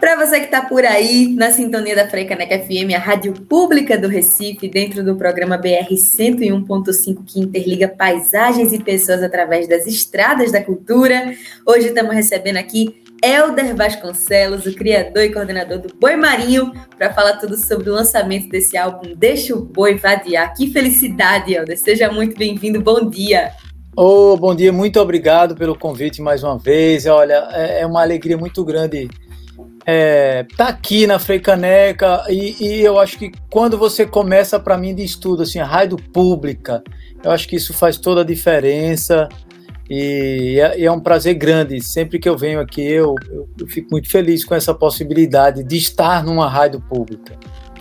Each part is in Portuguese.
Para você que está por aí, na sintonia da Freicaneca FM, a rádio pública do Recife, dentro do programa BR 101.5, que interliga paisagens e pessoas através das estradas da cultura. Hoje estamos recebendo aqui Elder Vasconcelos, o criador e coordenador do Boi Marinho, para falar tudo sobre o lançamento desse álbum Deixa o Boi Vadiar. Que felicidade, Elder! Seja muito bem-vindo, bom dia! Oh, bom dia, muito obrigado pelo convite mais uma vez. Olha, é, é uma alegria muito grande é, tá aqui na Freicaneca e, e eu acho que quando você começa para mim de estudo assim a rádio pública eu acho que isso faz toda a diferença e é, é um prazer grande sempre que eu venho aqui eu, eu, eu, fico muito feliz com essa possibilidade de estar numa rádio pública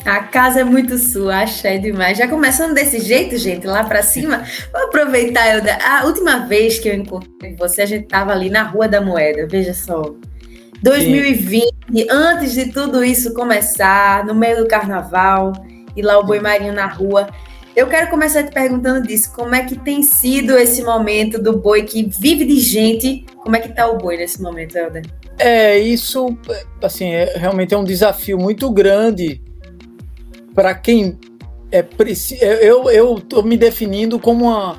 a casa é muito sua, achei demais. Já começando desse jeito, gente, lá para cima. Vou aproveitar, Elda. A última vez que eu encontrei você, a gente tava ali na Rua da Moeda, veja só. 2020, Sim. antes de tudo isso começar, no meio do carnaval, e lá o Boi Marinho na rua. Eu quero começar te perguntando disso, como é que tem sido esse momento do boi que vive de gente? Como é que tá o boi nesse momento, Helder? É, isso, assim, é, realmente é um desafio muito grande para quem é eu eu estou me definindo como uma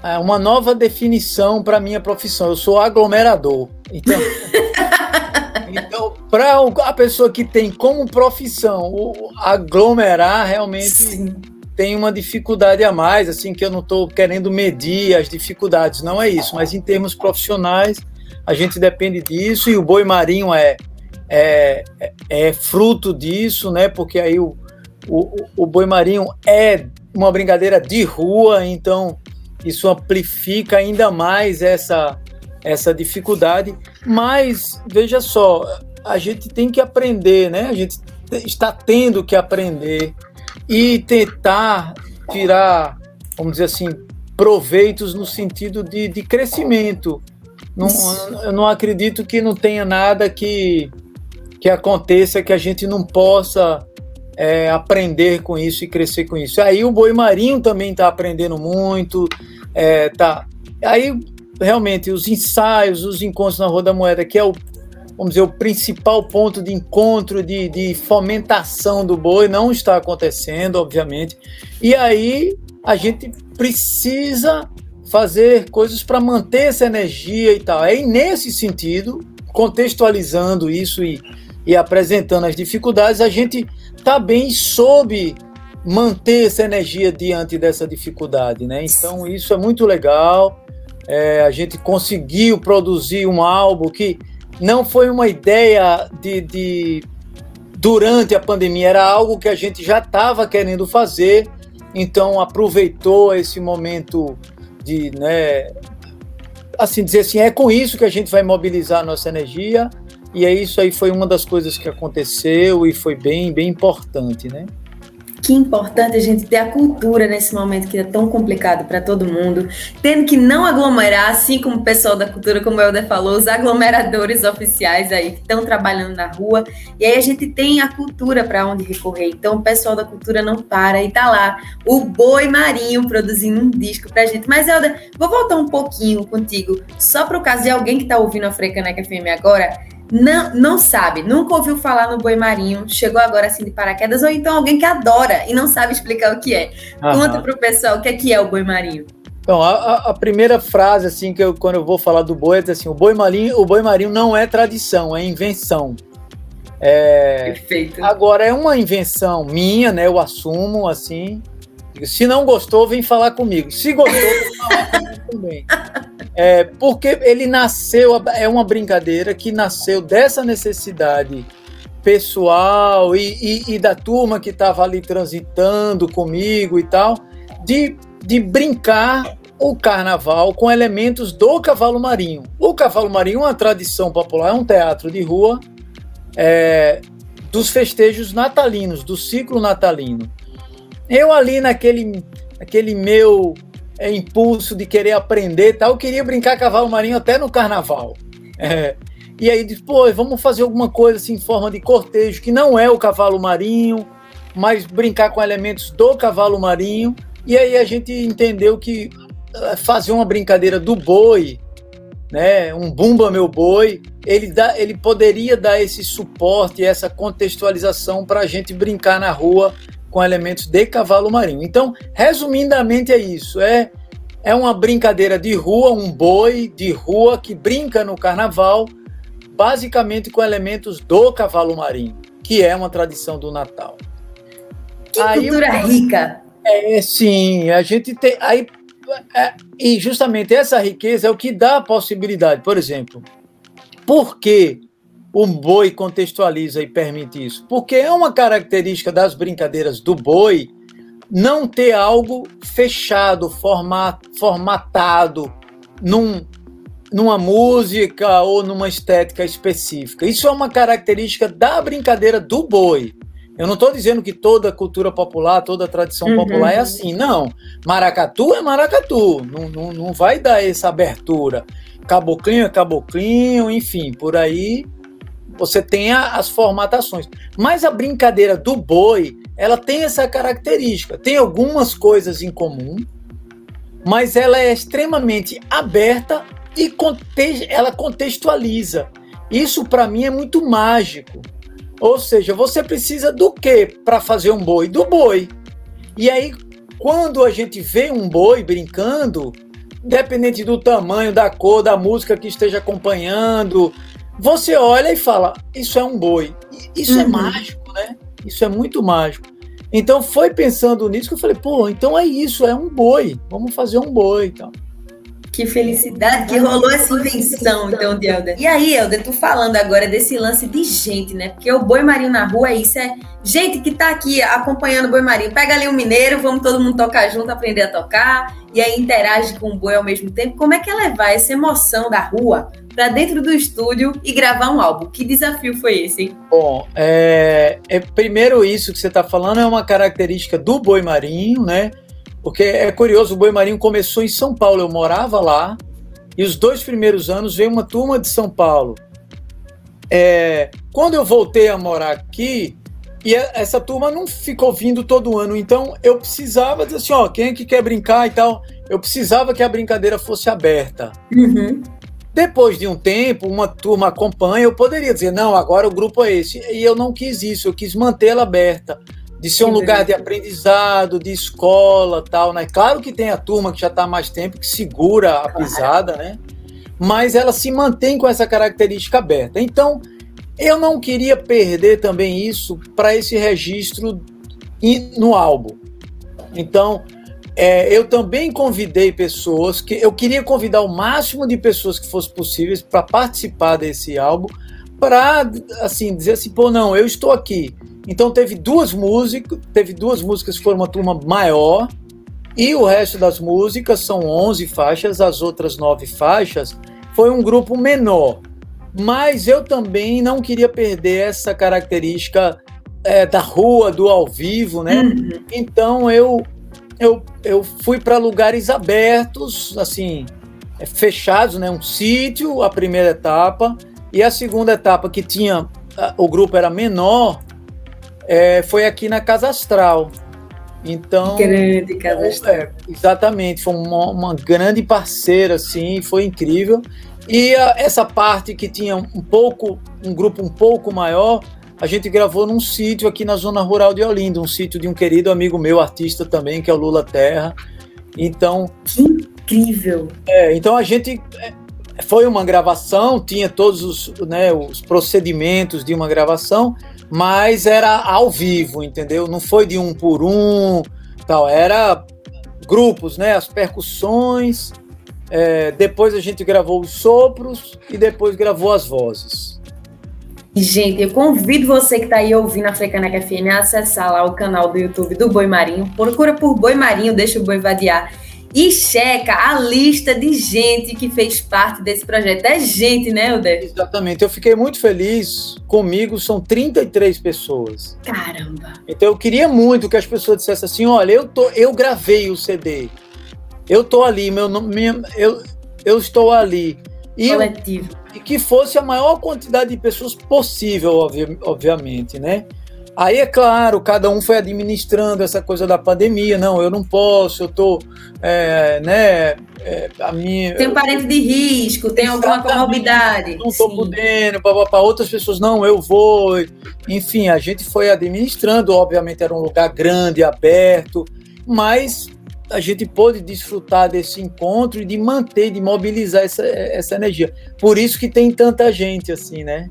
é, uma nova definição para minha profissão. Eu sou aglomerador. Então Então, para a pessoa que tem como profissão o aglomerar, realmente Sim. tem uma dificuldade a mais, assim, que eu não estou querendo medir as dificuldades, não é isso, mas em termos profissionais, a gente depende disso, e o boi marinho é, é, é fruto disso, né, porque aí o, o, o boi marinho é uma brincadeira de rua, então isso amplifica ainda mais essa essa dificuldade, mas veja só, a gente tem que aprender, né? A gente está tendo que aprender e tentar tirar, vamos dizer assim, proveitos no sentido de, de crescimento. Não, eu não acredito que não tenha nada que, que aconteça que a gente não possa é, aprender com isso e crescer com isso. Aí o boi marinho também está aprendendo muito, é, tá. Aí realmente os ensaios, os encontros na Rua da Moeda, que é o, vamos dizer, o principal ponto de encontro, de, de fomentação do boi, não está acontecendo, obviamente. E aí a gente precisa fazer coisas para manter essa energia e tal. É nesse sentido, contextualizando isso e, e apresentando as dificuldades, a gente também soube manter essa energia diante dessa dificuldade, né? Então isso é muito legal. É, a gente conseguiu produzir um álbum que não foi uma ideia de, de durante a pandemia, era algo que a gente já estava querendo fazer, então aproveitou esse momento de, né, assim dizer assim, é com isso que a gente vai mobilizar a nossa energia, e é isso aí foi uma das coisas que aconteceu e foi bem, bem importante, né? que importante a gente ter a cultura nesse momento que é tão complicado para todo mundo, tendo que não aglomerar, assim como o pessoal da cultura, como o Helder falou, os aglomeradores oficiais aí que estão trabalhando na rua, e aí a gente tem a cultura para onde recorrer. Então o pessoal da cultura não para e tá lá o Boi Marinho produzindo um disco pra gente. Mas Helder, vou voltar um pouquinho contigo, só para o caso de alguém que tá ouvindo a Frecaneca FM agora, não, não sabe, nunca ouviu falar no boi marinho, chegou agora assim de paraquedas, ou então alguém que adora e não sabe explicar o que é. Aham. Conta pro pessoal o que é, que é o boi marinho. Então, a, a, primeira frase, assim, que eu, quando eu vou falar do boi, é assim, o boi marinho, o boi marinho não é tradição, é invenção. É, Perfeito. Agora, é uma invenção minha, né, eu assumo, assim, se não gostou, vem falar comigo. Se gostou, vem falar comigo também. É, porque ele nasceu, é uma brincadeira que nasceu dessa necessidade pessoal e, e, e da turma que estava ali transitando comigo e tal, de, de brincar o carnaval com elementos do cavalo marinho. O cavalo marinho é uma tradição popular, é um teatro de rua é, dos festejos natalinos, do ciclo natalino. Eu ali naquele, aquele meu é, impulso de querer aprender tal, eu queria brincar cavalo marinho até no carnaval. É, e aí pô, vamos fazer alguma coisa assim em forma de cortejo, que não é o cavalo marinho, mas brincar com elementos do cavalo marinho. E aí a gente entendeu que eh, fazer uma brincadeira do boi né, um Bumba Meu Boi, ele, dá, ele poderia dar esse suporte, essa contextualização para a gente brincar na rua com elementos de cavalo marinho. Então, resumidamente é isso, é, é uma brincadeira de rua, um boi de rua que brinca no carnaval, basicamente com elementos do cavalo marinho, que é uma tradição do Natal. Que aí, cultura rica! É, sim, a gente tem. Aí, é, e justamente essa riqueza é o que dá a possibilidade. Por exemplo, por que o boi contextualiza e permite isso? Porque é uma característica das brincadeiras do boi não ter algo fechado, format, formatado num, numa música ou numa estética específica. Isso é uma característica da brincadeira do boi. Eu não estou dizendo que toda cultura popular, toda tradição uhum. popular é assim, não. Maracatu é maracatu, não, não, não vai dar essa abertura. Caboclinho é caboclinho, enfim, por aí você tem as formatações. Mas a brincadeira do boi, ela tem essa característica. Tem algumas coisas em comum, mas ela é extremamente aberta e ela contextualiza. Isso para mim é muito mágico. Ou seja, você precisa do que para fazer um boi? Do boi. E aí, quando a gente vê um boi brincando, independente do tamanho, da cor, da música que esteja acompanhando, você olha e fala: Isso é um boi. Isso é uhum. é mágico, né? Isso é muito mágico. Então, foi pensando nisso que eu falei: Pô, então é isso, é um boi. Vamos fazer um boi. Então. Que felicidade que rolou essa invenção, então, de Helder. E aí, Helder, tu falando agora desse lance de gente, né? Porque o boi marinho na rua é isso, é gente que tá aqui acompanhando o boi marinho. Pega ali um mineiro, vamos todo mundo tocar junto, aprender a tocar, e aí interage com o boi ao mesmo tempo. Como é que é levar essa emoção da rua para dentro do estúdio e gravar um álbum? Que desafio foi esse, hein? Bom, é, é primeiro isso que você está falando é uma característica do boi marinho, né? Porque é curioso, o Boi Marinho começou em São Paulo, eu morava lá, e os dois primeiros anos veio uma turma de São Paulo. É, quando eu voltei a morar aqui, e essa turma não ficou vindo todo ano, então eu precisava dizer assim, ó, quem é que quer brincar e tal, eu precisava que a brincadeira fosse aberta. Uhum. Depois de um tempo, uma turma acompanha, eu poderia dizer, não, agora o grupo é esse. E eu não quis isso, eu quis mantê-la aberta de ser um lugar de aprendizado, de escola, tal, né? Claro que tem a turma que já está há mais tempo que segura a pisada, né? Mas ela se mantém com essa característica aberta. Então, eu não queria perder também isso para esse registro no álbum. Então, é, eu também convidei pessoas que eu queria convidar o máximo de pessoas que fosse possíveis para participar desse álbum, para assim dizer assim, pô, não, eu estou aqui então teve duas músicas, teve duas músicas que foram uma turma maior, e o resto das músicas são 11 faixas, as outras nove faixas foi um grupo menor. Mas eu também não queria perder essa característica é, da rua, do ao vivo, né? Uhum. Então eu, eu, eu fui para lugares abertos, assim, é, fechados, né? Um sítio, a primeira etapa, e a segunda etapa que tinha o grupo era menor, é, foi aqui na Casa Astral. Então, grande Casa Astral. É, exatamente, foi uma, uma, grande parceira, assim, foi incrível. E a, essa parte que tinha um pouco, um grupo um pouco maior, a gente gravou num sítio aqui na zona rural de Olinda, um sítio de um querido amigo meu, artista também, que é o Lula Terra. Então. Que incrível! É, então a gente. É, foi uma gravação, tinha todos os, né, os procedimentos de uma gravação, mas era ao vivo, entendeu? Não foi de um por um, tal. Era grupos, né? As percussões. É, depois a gente gravou os sopros e depois gravou as vozes. Gente, eu convido você que está aí ouvindo a Frecaneca FM a acessar lá o canal do YouTube do Boi Marinho. Procura por Boi Marinho, deixa o boi vadiar e checa a lista de gente que fez parte desse projeto. É gente, né, Helder? Exatamente. Eu fiquei muito feliz. Comigo são 33 pessoas. Caramba! Então eu queria muito que as pessoas dissessem assim: olha, eu, tô, eu gravei o CD. Eu tô ali, meu nome, eu, eu estou ali. E Coletivo. E que fosse a maior quantidade de pessoas possível, obviamente, né? Aí, é claro, cada um foi administrando essa coisa da pandemia. Não, eu não posso, eu tô, é, né, é, a minha... Tem um parente de risco, tem alguma comorbidade. Não estou podendo, para outras pessoas, não, eu vou. Enfim, a gente foi administrando, obviamente era um lugar grande, aberto, mas a gente pôde desfrutar desse encontro e de manter, de mobilizar essa, essa energia. Por isso que tem tanta gente assim, né?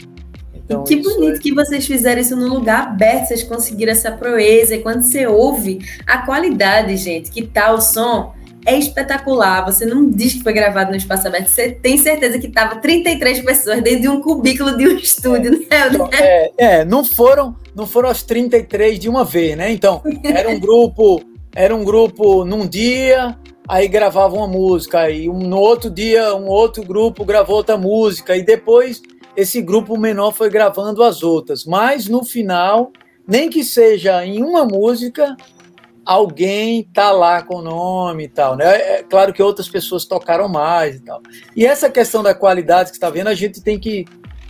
Então, que bonito é... que vocês fizeram isso num lugar aberto, vocês conseguiram essa proeza. E quando você ouve a qualidade, gente, que tá o som, é espetacular. Você não diz que foi gravado no espaço aberto, você tem certeza que tava 33 pessoas dentro de um cubículo de um estúdio, né? É, é, não foram, não foram as 33 de uma vez, né? Então, era um grupo, era um grupo num dia, aí gravava uma música, aí um, no outro dia um outro grupo gravou outra música, e depois esse grupo menor foi gravando as outras. Mas no final, nem que seja em uma música, alguém tá lá com o nome e tal, né? É claro que outras pessoas tocaram mais e tal. E essa questão da qualidade que está vendo, a gente tem que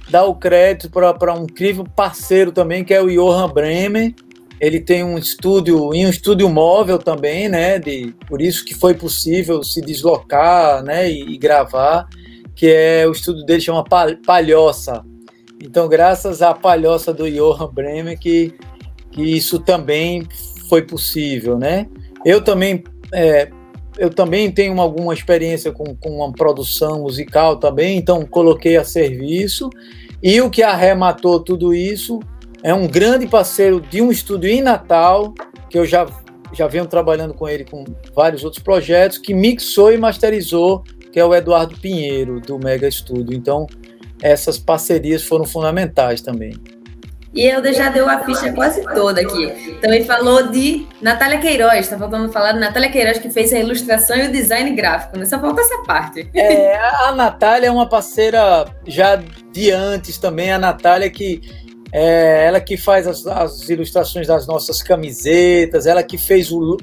dar o crédito para um incrível parceiro também, que é o Johan Bremer. Ele tem um estúdio, em um estúdio móvel também, né? De, por isso que foi possível se deslocar, né? E, e gravar que é o estudo dele chama Palhoça. Então, graças à palhoça do Johan Bremer, que, que isso também foi possível, né? Eu também, é, eu também tenho alguma experiência com, com uma produção musical também, então coloquei a serviço. E o que arrematou tudo isso é um grande parceiro de um estúdio em Natal, que eu já, já venho trabalhando com ele com vários outros projetos, que mixou e masterizou que é o Eduardo Pinheiro, do Mega Estúdio. Então, essas parcerias foram fundamentais também. E Helder já deu a ficha quase toda aqui. Também falou de Natália Queiroz, está faltando falar de Natália Queiroz, que fez a ilustração e o design gráfico, né? Só falta essa parte. É, a Natália é uma parceira já de antes também, a Natália que é ela que faz as, as ilustrações das nossas camisetas, ela que fez o,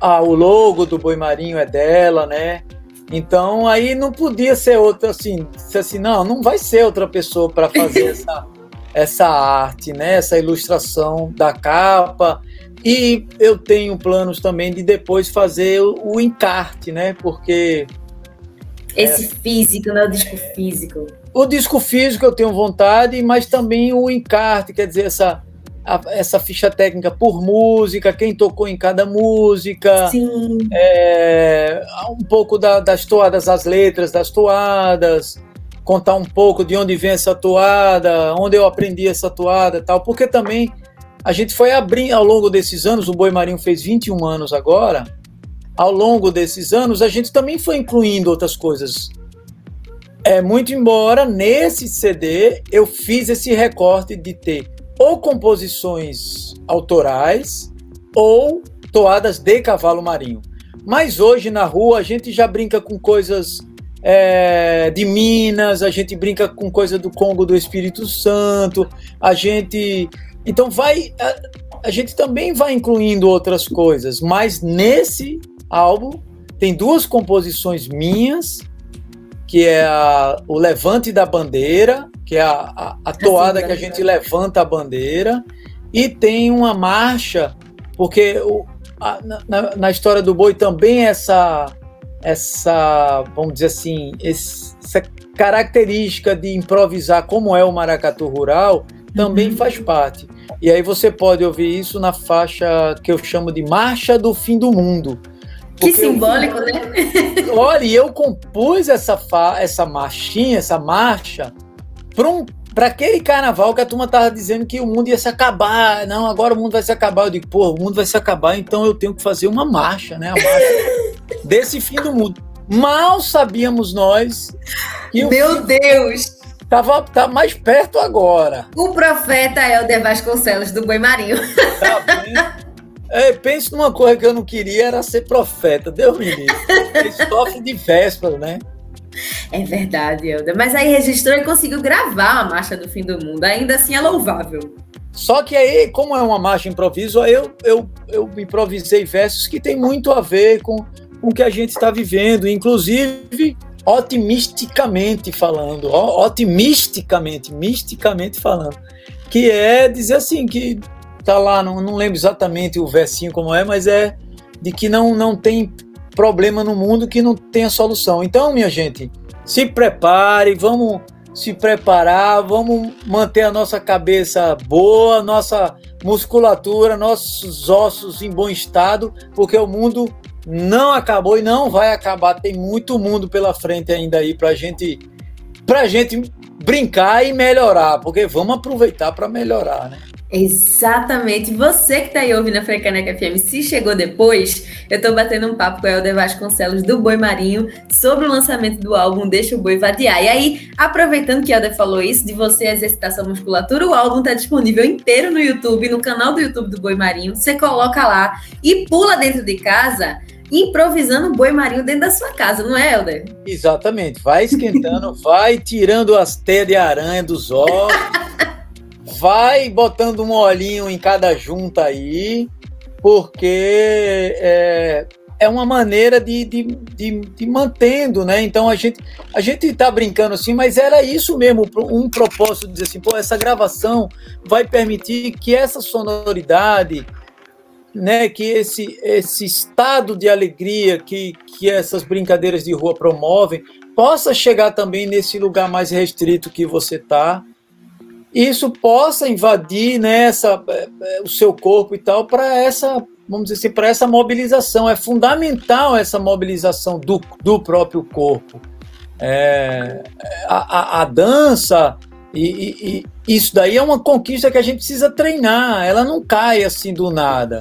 a, o logo do Boi Marinho é dela, né? Então aí não podia ser outra assim, assim, não, não vai ser outra pessoa para fazer essa, essa arte, né? Essa ilustração da capa. E eu tenho planos também de depois fazer o, o encarte, né? Porque esse é, físico, né? O disco físico. O disco físico eu tenho vontade, mas também o encarte, quer dizer, essa a, essa ficha técnica por música, quem tocou em cada música, é, um pouco da, das toadas, as letras das toadas, contar um pouco de onde vem essa toada, onde eu aprendi essa toada tal, porque também a gente foi abrindo ao longo desses anos, o Boi Marinho fez 21 anos agora, ao longo desses anos a gente também foi incluindo outras coisas. É, muito embora nesse CD eu fiz esse recorte de ter ou composições autorais ou toadas de cavalo marinho. Mas hoje na rua a gente já brinca com coisas é, de Minas, a gente brinca com coisa do Congo do Espírito Santo, a gente. Então vai. A, a gente também vai incluindo outras coisas, mas nesse álbum tem duas composições minhas, que é a, o Levante da Bandeira que é a, a, a toada que a gente levanta a bandeira, e tem uma marcha, porque o, na, na, história do boi também essa, essa vamos dizer assim, essa característica de improvisar como é o maracatu rural também uhum. faz parte. E aí você pode ouvir isso na faixa que eu chamo de Marcha do Fim do Mundo. Que simbólico, eu, né? Olha, eu compus essa, fa, essa marchinha, essa marcha, para um, aquele carnaval que a turma tava dizendo que o mundo ia se acabar. Não, agora o mundo vai se acabar. Eu digo, pô, o mundo vai se acabar, então eu tenho que fazer uma marcha, né? A marcha desse fim do mundo. Mal sabíamos nós que Meu Deus! Tava, tá mais perto agora. O profeta é o de Vasconcelos do Boi Marinho. Tá é, penso numa coisa que eu não queria, era ser profeta. Deus me livre. Sofre de véspera, né? É verdade, Elda. Mas aí registrou e conseguiu gravar a Marcha do Fim do Mundo. Ainda assim é louvável. Só que aí, como é uma marcha improviso, eu, eu, eu improvisei versos que tem muito a ver com, com o que a gente está vivendo, inclusive otimisticamente falando, otimisticamente, misticamente falando, que é dizer assim que tá lá, não, não lembro exatamente o versinho como é, mas é de que não, não tem problema no mundo que não tenha solução. Então, minha gente, se prepare, vamos se preparar, vamos manter a nossa cabeça boa, nossa musculatura, nossos ossos em bom estado, porque o mundo não acabou e não vai acabar. Tem muito mundo pela frente ainda aí para gente, a gente brincar e melhorar, porque vamos aproveitar para melhorar, né? Exatamente. Você que está aí ouvindo a Frecaneca FM, se chegou depois, eu estou batendo um papo com o Helder Vasconcelos do Boi Marinho sobre o lançamento do álbum Deixa o Boi Vadiar. E aí, aproveitando que o Helder falou isso, de você exercitar sua musculatura, o álbum está disponível inteiro no YouTube, no canal do YouTube do Boi Marinho. Você coloca lá e pula dentro de casa improvisando boi marinho dentro da sua casa, não é, Helder? Exatamente. Vai esquentando, vai tirando as teias de aranha dos ossos. vai botando um olhinho em cada junta aí, porque é, é uma maneira de, de, de, de, mantendo, né? Então a gente a gente tá brincando assim, mas era isso mesmo, um propósito de dizer assim, pô, essa gravação vai permitir que essa sonoridade, né, que esse esse estado de alegria que que essas brincadeiras de rua promovem, possa chegar também nesse lugar mais restrito que você tá isso possa invadir né, é, é, o seu corpo e tal para essa vamos dizer assim para essa mobilização. É fundamental essa mobilização do, do próprio corpo. É, a, a, a, dança e, e, isso daí é uma conquista que a gente precisa treinar. Ela não cai assim do nada.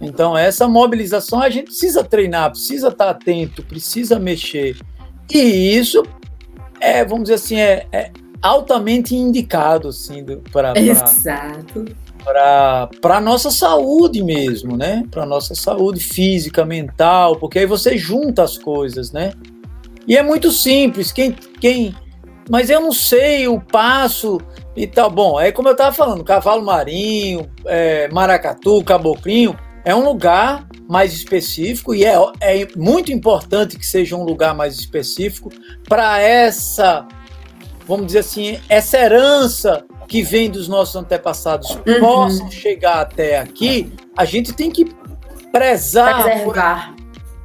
Então essa mobilização a gente precisa treinar precisa estar atento precisa mexer. E isso é vamos dizer assim é, é altamente indicado assim, para para a nossa saúde mesmo, né? Para nossa saúde física, mental, porque aí você junta as coisas, né? E é muito simples. Quem, quem, mas eu não sei o passo e tal. Bom, é como eu estava falando, cavalo marinho, é, maracatu, caboclinho, é um lugar mais específico e é, é muito importante que seja um lugar mais específico para essa vamos dizer assim, essa herança que vem dos nossos antepassados uhum. possa chegar até aqui, a gente tem que prezar por,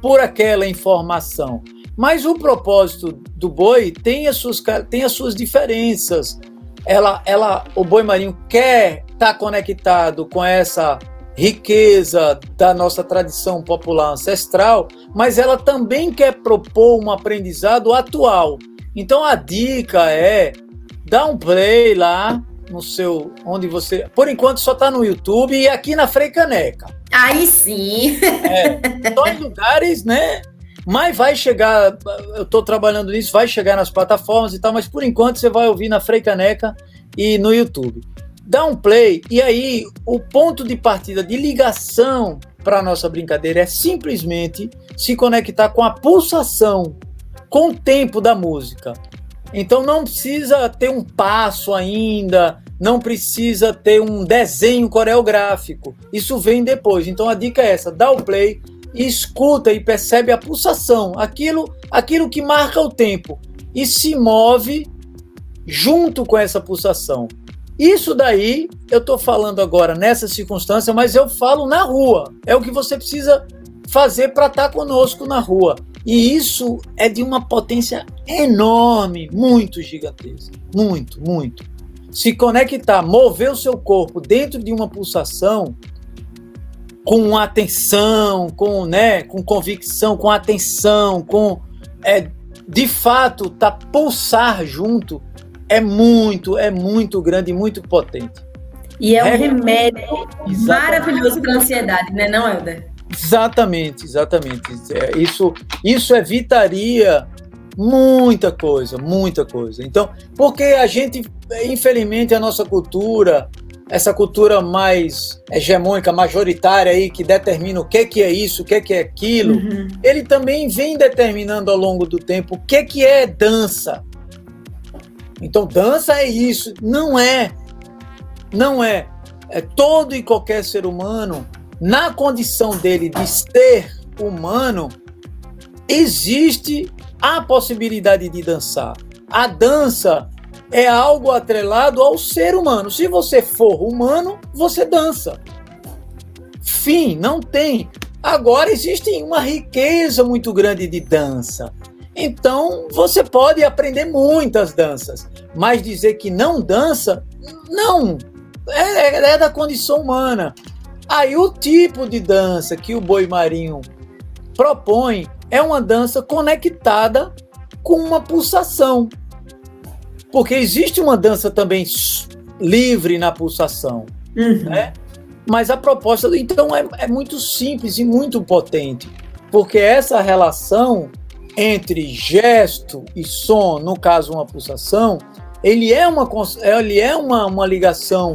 por, aquela informação. Mas o propósito do boi tem as suas, tem as suas diferenças. Ela, ela, o boi marinho quer estar tá conectado com essa riqueza da nossa tradição popular ancestral, mas ela também quer propor um aprendizado atual. Então a dica é dar um play lá no seu onde você, por enquanto só está no YouTube e aqui na Freicaneca. Aí sim. É, só em lugares, né? Mas vai chegar, eu estou trabalhando nisso, vai chegar nas plataformas e tal, mas por enquanto você vai ouvir na Freicaneca e no YouTube. Dá um play e aí o ponto de partida de ligação para nossa brincadeira é simplesmente se conectar com a pulsação com o tempo da música. Então não precisa ter um passo ainda, não precisa ter um desenho coreográfico. Isso vem depois. Então a dica é essa: dá o play escuta e percebe a pulsação, aquilo, aquilo que marca o tempo e se move junto com essa pulsação. Isso daí eu estou falando agora nessa circunstância, mas eu falo na rua. É o que você precisa fazer para estar tá conosco na rua. E isso é de uma potência enorme, muito gigantesca. Muito, muito. Se conectar, mover o seu corpo dentro de uma pulsação com atenção, com, né, com convicção, com atenção, com é, de fato tá pulsar junto é muito, é muito grande muito potente. E é um remédio maravilhoso para ansiedade, né, não, Helder? Exatamente, exatamente. É, isso, isso evitaria muita coisa, muita coisa. Então, porque a gente, infelizmente, a nossa cultura, essa cultura mais hegemônica, majoritária aí, que determina o que, que é isso, o que, que é aquilo, uhum. ele também vem determinando ao longo do tempo o que, que é dança. Então, dança é isso. Não é. Não é. É todo e qualquer ser humano na condição dele de ser humano, existe a possibilidade de dançar. A dança é algo atrelado ao ser humano. Se você for humano, você dança. Fim, não tem. Agora existe uma riqueza muito grande de dança. Então você pode aprender muitas danças, mas dizer que não dança, não. É, é da condição humana. Aí o tipo de dança que o boi marinho propõe é uma dança conectada com uma pulsação. Porque existe uma dança também livre na pulsação. Uhum. Né? Mas a proposta, então, é, é muito simples e muito potente. Porque essa relação entre gesto e som, no caso uma pulsação, ele é uma, ele é uma, uma ligação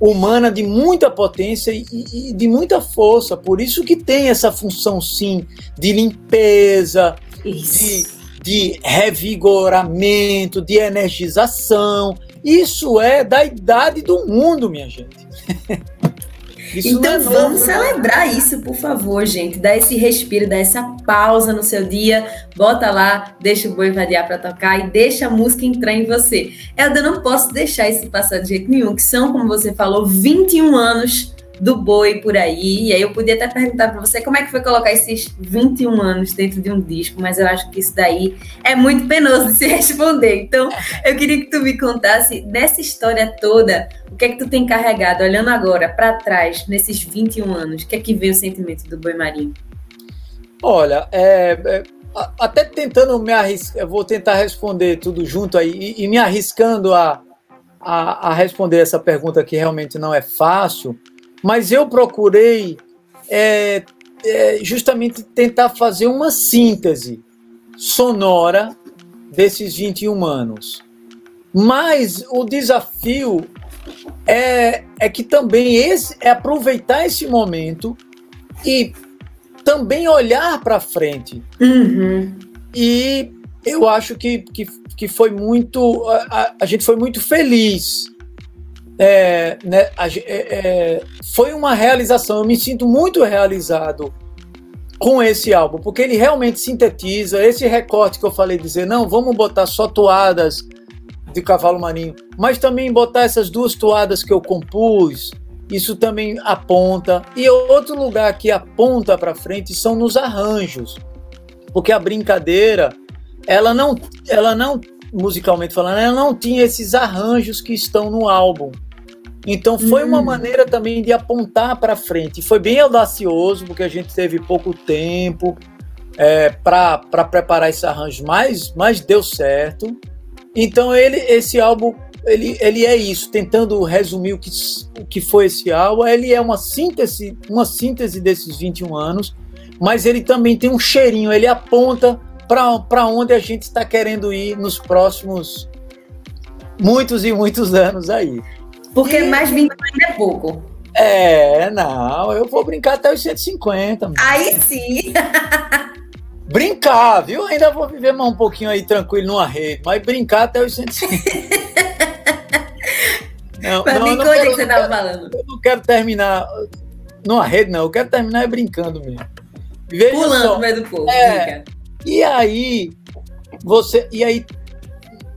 humana de muita potência e, e, de muita força. Por isso que tem essa função, sim, de limpeza, de, de revigoramento, de energização. Isso é da idade do mundo, minha gente. Isso então é vamos celebrar isso, por favor, gente. Dá esse respiro, dá essa pausa no seu dia, bota lá, deixa o boi vadiar para tocar e deixa a música entrar em você. Elda, eu não posso deixar isso passar de jeito nenhum, que são, como você falou, 21 anos do boi por aí. E aí eu podia até perguntar para você como é que foi colocar esses 21 anos dentro de um disco, mas eu acho que isso daí é muito penoso de se responder. Então, eu queria que tu me contasse dessa história toda, o que é que tu tem carregado, olhando agora para trás, nesses 21 anos, o que é que vem o sentimento do boi marinho? Olha, é, é, até tentando me arriscar, vou tentar responder tudo junto aí e, e me arriscando a, a, a responder essa pergunta que realmente não é fácil, mas eu procurei é, é, justamente tentar fazer uma síntese sonora desses 21 anos. Mas o desafio é, é que também esse é aproveitar esse momento e também olhar para frente. Uhum. E eu acho que, que, que foi muito. A, a, gente foi muito feliz é, né, é, é, foi uma realização. Eu me sinto muito realizado com esse álbum, porque ele realmente sintetiza esse recorte que eu falei, dizer, não, vamos botar só toadas de Cavalo Marinho, mas também botar essas duas toadas que eu compus, isso também aponta. E outro lugar que aponta para frente são nos arranjos, porque a brincadeira, ela não, ela não musicalmente falando, ela não tinha esses arranjos que estão no álbum. Então foi uma hum. maneira também de apontar para frente. Foi bem audacioso, porque a gente teve pouco tempo é, para preparar esse arranjo, mas, mas deu certo. Então ele, esse álbum, ele, ele é isso, tentando resumir o que, o que foi esse álbum. Ele é uma síntese, uma síntese desses 21 anos, mas ele também tem um cheirinho, ele aponta para onde a gente está querendo ir nos próximos muitos e muitos anos aí. Porque mais 20 ainda é pouco. É, não, eu vou brincar até os 150. Aí sim. brincar, viu? Ainda vou viver mais um pouquinho aí tranquilo numa rede, mas brincar até os 150. não, pra não, mim, coisa que você estava falando. Eu não quero terminar numa rede, não. Eu quero terminar brincando mesmo. Veja Pulando só, no meio do povo. É, e aí, você. E aí,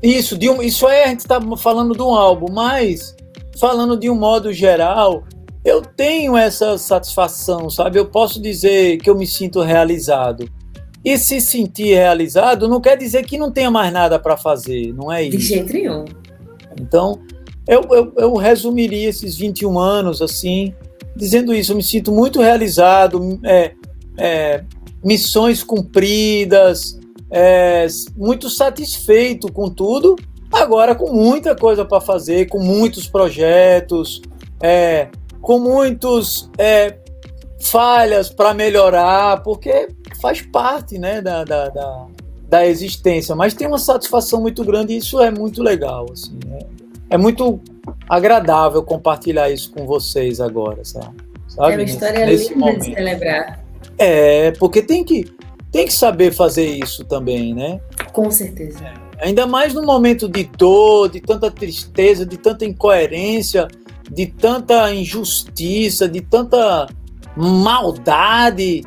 isso, de um, isso aí a gente está falando de um álbum, mas falando de um modo geral, eu tenho essa satisfação, sabe? Eu posso dizer que eu me sinto realizado. E se sentir realizado não quer dizer que não tenha mais nada para fazer, não é isso? De jeito nenhum. Então, eu, eu, eu, resumiria esses 21 anos assim, dizendo isso. Eu me sinto muito realizado, é, é, missões cumpridas, é, muito satisfeito com tudo Agora, com muita coisa para fazer, com muitos projetos, é, com muitos é, falhas para melhorar, porque faz parte né, da, da, da, da, existência. Mas tem uma satisfação muito grande e isso é muito legal. Assim, né? É muito agradável compartilhar isso com vocês agora, sabe? sabe? É uma história Nesse linda momento. de celebrar. É, porque tem que, tem que saber fazer isso também, né? Com certeza. É. Ainda mais no momento de dor, de tanta tristeza, de tanta incoerência, de tanta injustiça, de tanta maldade.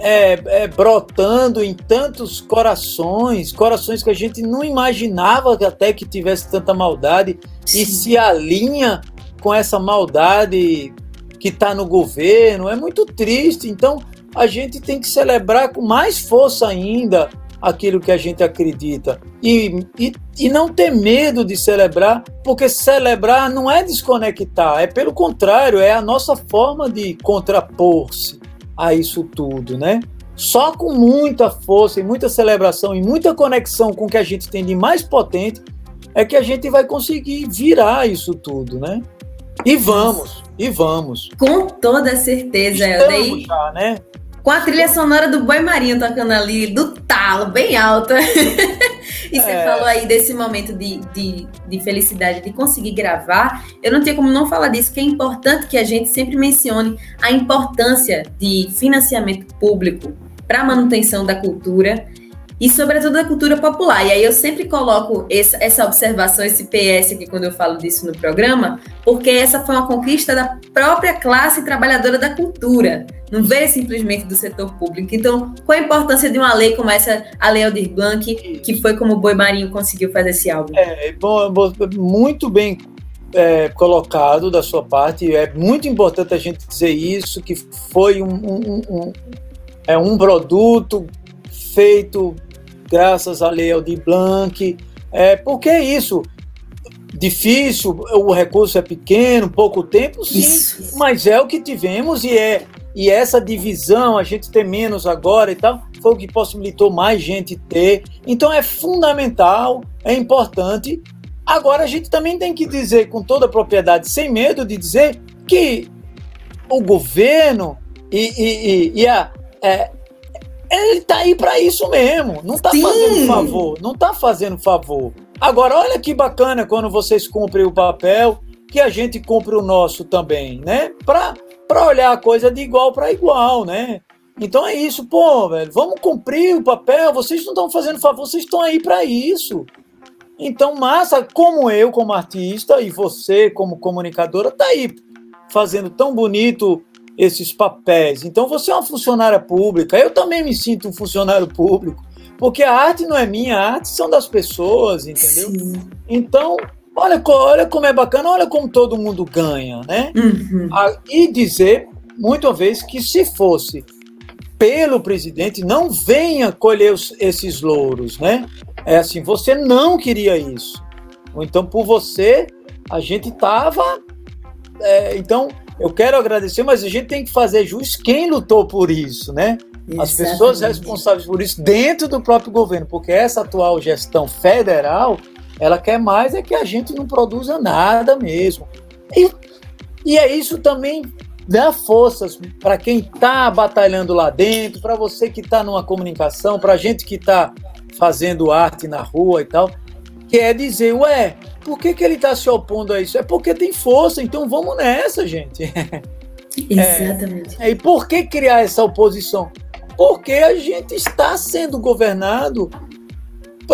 é, é, brotando em tantos corações, corações que a gente não imaginava até que tivesse tanta maldade Sim. e se alinha com essa maldade que está no governo. É muito triste. Então a gente tem que celebrar com mais força ainda aquilo que a gente acredita e, e, e não ter medo de celebrar, porque celebrar não é desconectar, é pelo contrário, é a nossa forma de contrapor-se a isso tudo, né? Só com muita força e muita celebração e muita conexão com o que a gente tem de mais potente é que a gente vai conseguir virar isso tudo, né? E vamos, e vamos. Com toda certeza, Estamos já, né? Com a trilha sonora do Boi Marinho tocando ali, do talo, bem alta. e você é. falou aí desse momento de, de, de, felicidade, de conseguir gravar. Eu não tenho como não falar disso, que é importante que a gente sempre mencione a importância de financiamento público para a manutenção da cultura e sobretudo da cultura popular. E aí eu sempre coloco essa, essa, observação, esse PS aqui quando eu falo disso no programa, porque essa foi uma conquista da própria classe trabalhadora da cultura, não veio simplesmente do setor público. Então, qual a importância de uma lei como essa, a Lei Aldir Blanc, que foi como o Boi Marinho conseguiu fazer esse álbum? É, bom, muito bem é, colocado da sua parte, é muito importante a gente dizer isso, que foi um, um, um é um produto feito graças à Lei Aldir Blanc. É, porque é isso. Difícil, o recurso é pequeno, pouco tempo, sim, isso. mas é o que tivemos e é e essa divisão, a gente ter menos agora e tal, foi o que possibilitou mais gente ter. Então é fundamental, é importante. Agora a gente também tem que dizer com toda a propriedade, sem medo de dizer que o governo e, e, e, e a, é, ele tá aí para isso mesmo. Não tá Sim. fazendo favor. Não tá fazendo favor. Agora, olha que bacana quando vocês cumprem o papel, que a gente cumpre o nosso também, né? Para olhar a coisa de igual para igual, né? Então é isso, pô, velho. Vamos cumprir o papel. Vocês não estão fazendo favor, vocês estão aí para isso. Então, massa, como eu, como artista, e você, como comunicadora, tá aí fazendo tão bonito esses papéis. Então você é uma funcionária pública, eu também me sinto um funcionário público, porque a arte não é minha, a arte são das pessoas, entendeu? Sim. Então, olha, olha como é bacana, olha como todo mundo ganha, né? Uhum. E dizer, muitas vezes, que se fosse pelo presidente, não venha colher os, esses louros, né? É assim, você não queria isso. Ou então, por você, a gente estava. É, então, eu quero agradecer, mas a gente tem que fazer jus quem lutou por isso, né? Exatamente. As pessoas responsáveis por isso dentro do próprio governo, porque essa atual gestão federal, ela quer mais é que a gente não produza nada mesmo. E, e é isso também dá forças para quem está batalhando lá dentro, para você que está numa comunicação, para a gente que está fazendo arte na rua e tal, que é dizer, ué, por que, que ele está se opondo a isso? É porque tem força, então vamos nessa, gente. Exatamente. É, e por que criar essa oposição? Porque a gente está sendo governado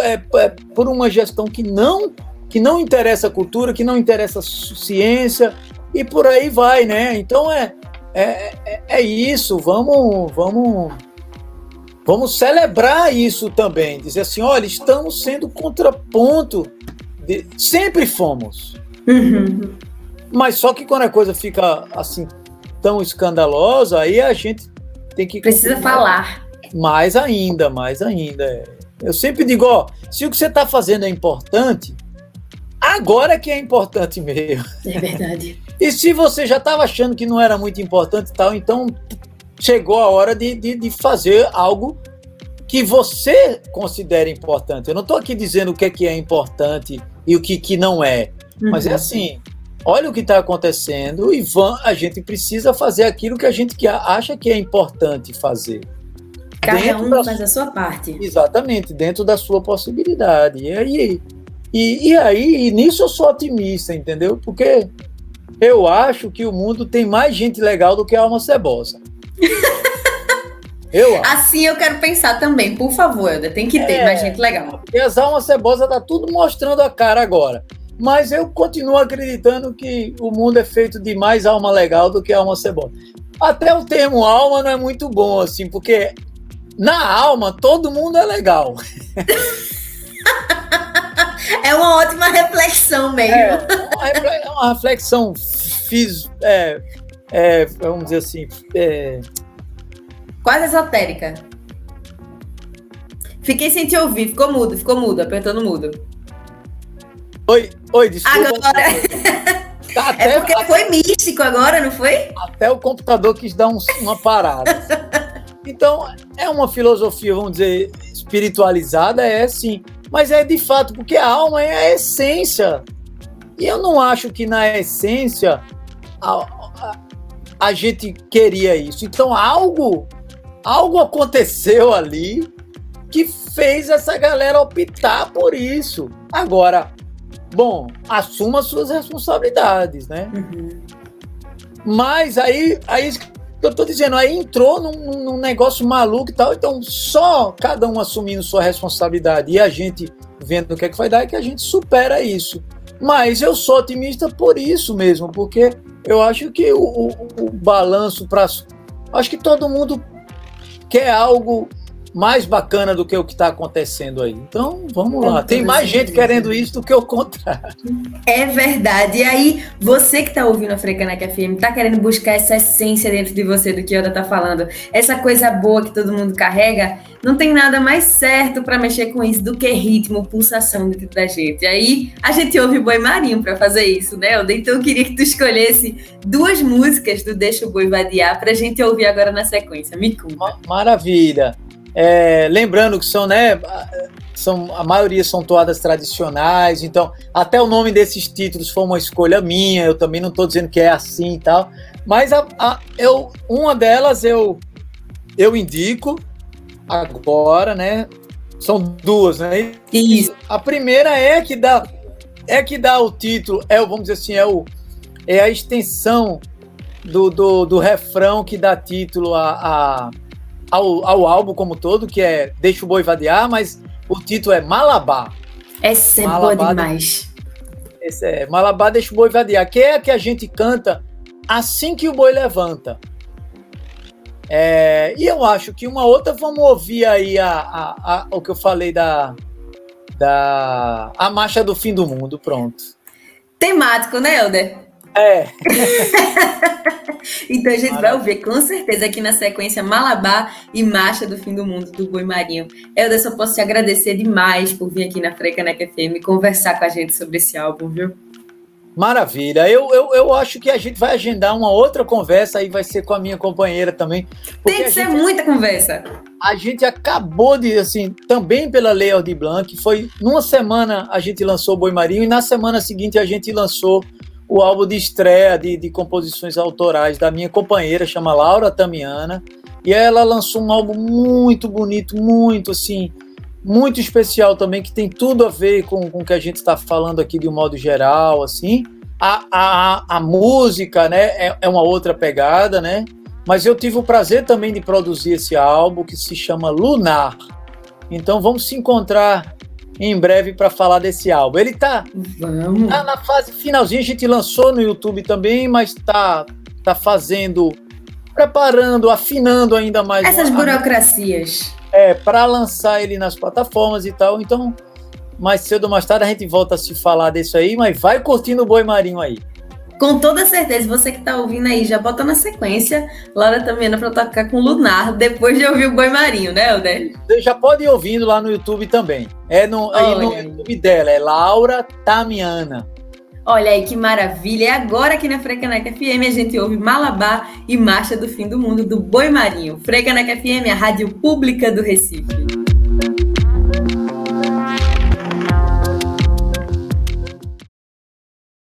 é, é, por uma gestão que não que não interessa a cultura, que não interessa a ciência e por aí vai, né? Então é é, é, é isso. Vamos vamos vamos celebrar isso também, dizer assim, olha, estamos sendo contraponto de, sempre fomos. Uhum. Mas só que quando a coisa fica assim tão escandalosa, aí a gente tem que precisa falar mais ainda, mais ainda. Eu sempre digo, ó, se o que você está fazendo é importante, agora que é importante mesmo. É verdade. e se você já estava achando que não era muito importante e tal, então chegou a hora de, de, de fazer algo que você considera importante. Eu não estou aqui dizendo o que é que é importante e o que, que não é. Uhum. Mas é assim, olha o que está acontecendo e van, a gente precisa fazer aquilo que a gente que acha que é importante fazer. Cada um da, faz a sua parte. Exatamente, dentro da sua possibilidade. E aí, e, e aí, e nisso eu sou otimista, entendeu? Porque eu acho que o mundo tem mais gente legal do que a alma cebosa. Eu acho. Assim eu quero pensar também, por favor, Helder. Tem que ter é, mais gente legal. E as almas cebosas tá tudo mostrando a cara agora. Mas eu continuo acreditando que o mundo é feito de mais alma legal do que alma cebosa. Até o termo alma não é muito bom, assim, porque na alma todo mundo é legal. É uma ótima reflexão mesmo. É, é uma reflexão fiz, é, é, vamos dizer assim, é... quase esotérica. Fiquei sem te ouvir, ficou mudo, ficou mudo, apertando mudo. Oi, oi, desculpa. Agora. Tá até, é porque foi místico agora, não foi? Até o computador quis dar um, uma parada. então, é uma filosofia, vamos dizer, espiritualizada, é sim. Mas é de fato, porque a alma é a essência. E eu não acho que na essência a, a, gente queria isso. Então, algo, algo aconteceu ali que fez essa galera optar por isso. Agora, bom, assuma suas responsabilidades, né? Uhum. Mas aí, aí eu tô dizendo, aí entrou num, num, negócio maluco e tal, então só cada um assumindo sua responsabilidade e a gente vendo o que é que vai dar é que a gente supera isso. Mas eu sou otimista por isso mesmo, porque eu acho que o, o, o balanço para. Acho que todo mundo quer algo mais bacana do que o que está acontecendo aí. Então, vamos lá. Tem mais gente querendo isso do que o contrário. É verdade. E aí, você que está ouvindo a Frecanec FM, está querendo buscar essa essência dentro de você do que a Oda está falando, essa coisa boa que todo mundo carrega, não tem nada mais certo para mexer com isso do que ritmo, pulsação dentro da gente. E aí, a gente ouve o Boi Marinho para fazer isso, né, Oda? Então, eu queria que tu escolhesse duas músicas do Deixa o Boi Vadiar para a gente ouvir agora na sequência. Me conta. Maravilha. É, lembrando que são, né, são, a maioria são toadas tradicionais, então até o nome desses títulos foi uma escolha minha, eu também não estou dizendo que é assim e tal, mas a, a, eu, uma delas eu, eu indico agora, né, são duas, né? Isso. A primeira é que dá, é que dá o título, é, vamos dizer assim, é, o, é a extensão do, do, do refrão que dá título a, a ao, ao álbum como todo, que é Deixa o Boi Vadear, mas o título é Malabar. Essa é Malabar boa demais. Esse é Malabar Deixa o Boi Vadear, que é a que a gente canta assim que o boi levanta. É, e eu acho que uma outra, vamos ouvir aí a, a, a, o que eu falei da, da a marcha do fim do mundo, pronto. Temático, né, Helder? É. então a gente Maravilha. vai ouvir com certeza aqui na sequência Malabar e Marcha do Fim do Mundo do Boi Marinho. Eu só posso te agradecer demais por vir aqui na Frecanec FM conversar com a gente sobre esse álbum, viu? Maravilha. Eu, eu, eu acho que a gente vai agendar uma outra conversa aí, vai ser com a minha companheira também. Tem que ser gente, muita conversa. A gente acabou de, assim, também pela Lei Aldir Blanc, foi numa semana a gente lançou o Boi Marinho e na semana seguinte a gente lançou o álbum de estreia de, de composições autorais da minha companheira, chama Laura Tamiana, e ela lançou um álbum muito bonito, muito assim, muito especial também, que tem tudo a ver com, com o que a gente está falando aqui de um modo geral, assim. A, a, a música, né, é, é uma outra pegada, né? Mas eu tive o prazer também de produzir esse álbum que se chama Lunar. Então vamos se encontrar em breve para falar desse álbum. Ele tá, Vamos. tá na fase finalzinha, a gente lançou no YouTube também, mas tá, tá fazendo, preparando, afinando ainda mais. Essas uma, burocracias. É, para lançar ele nas plataformas e tal. Então, mais cedo ou mais tarde a gente volta a se falar disso aí, mas vai curtindo o Boi Marinho aí. Com toda certeza, você que está ouvindo aí, já bota na sequência Laura também para tocar com Lunar, depois de ouvir o Boi Marinho, né, Helder? Você já pode ir ouvindo lá no YouTube também. É no, aí no YouTube dela, é Laura Tamiana. Olha aí que maravilha. E agora aqui na Frecaneca FM a gente ouve Malabar e Marcha do Fim do Mundo do Boi Marinho. Frecaneca FM, a rádio pública do Recife.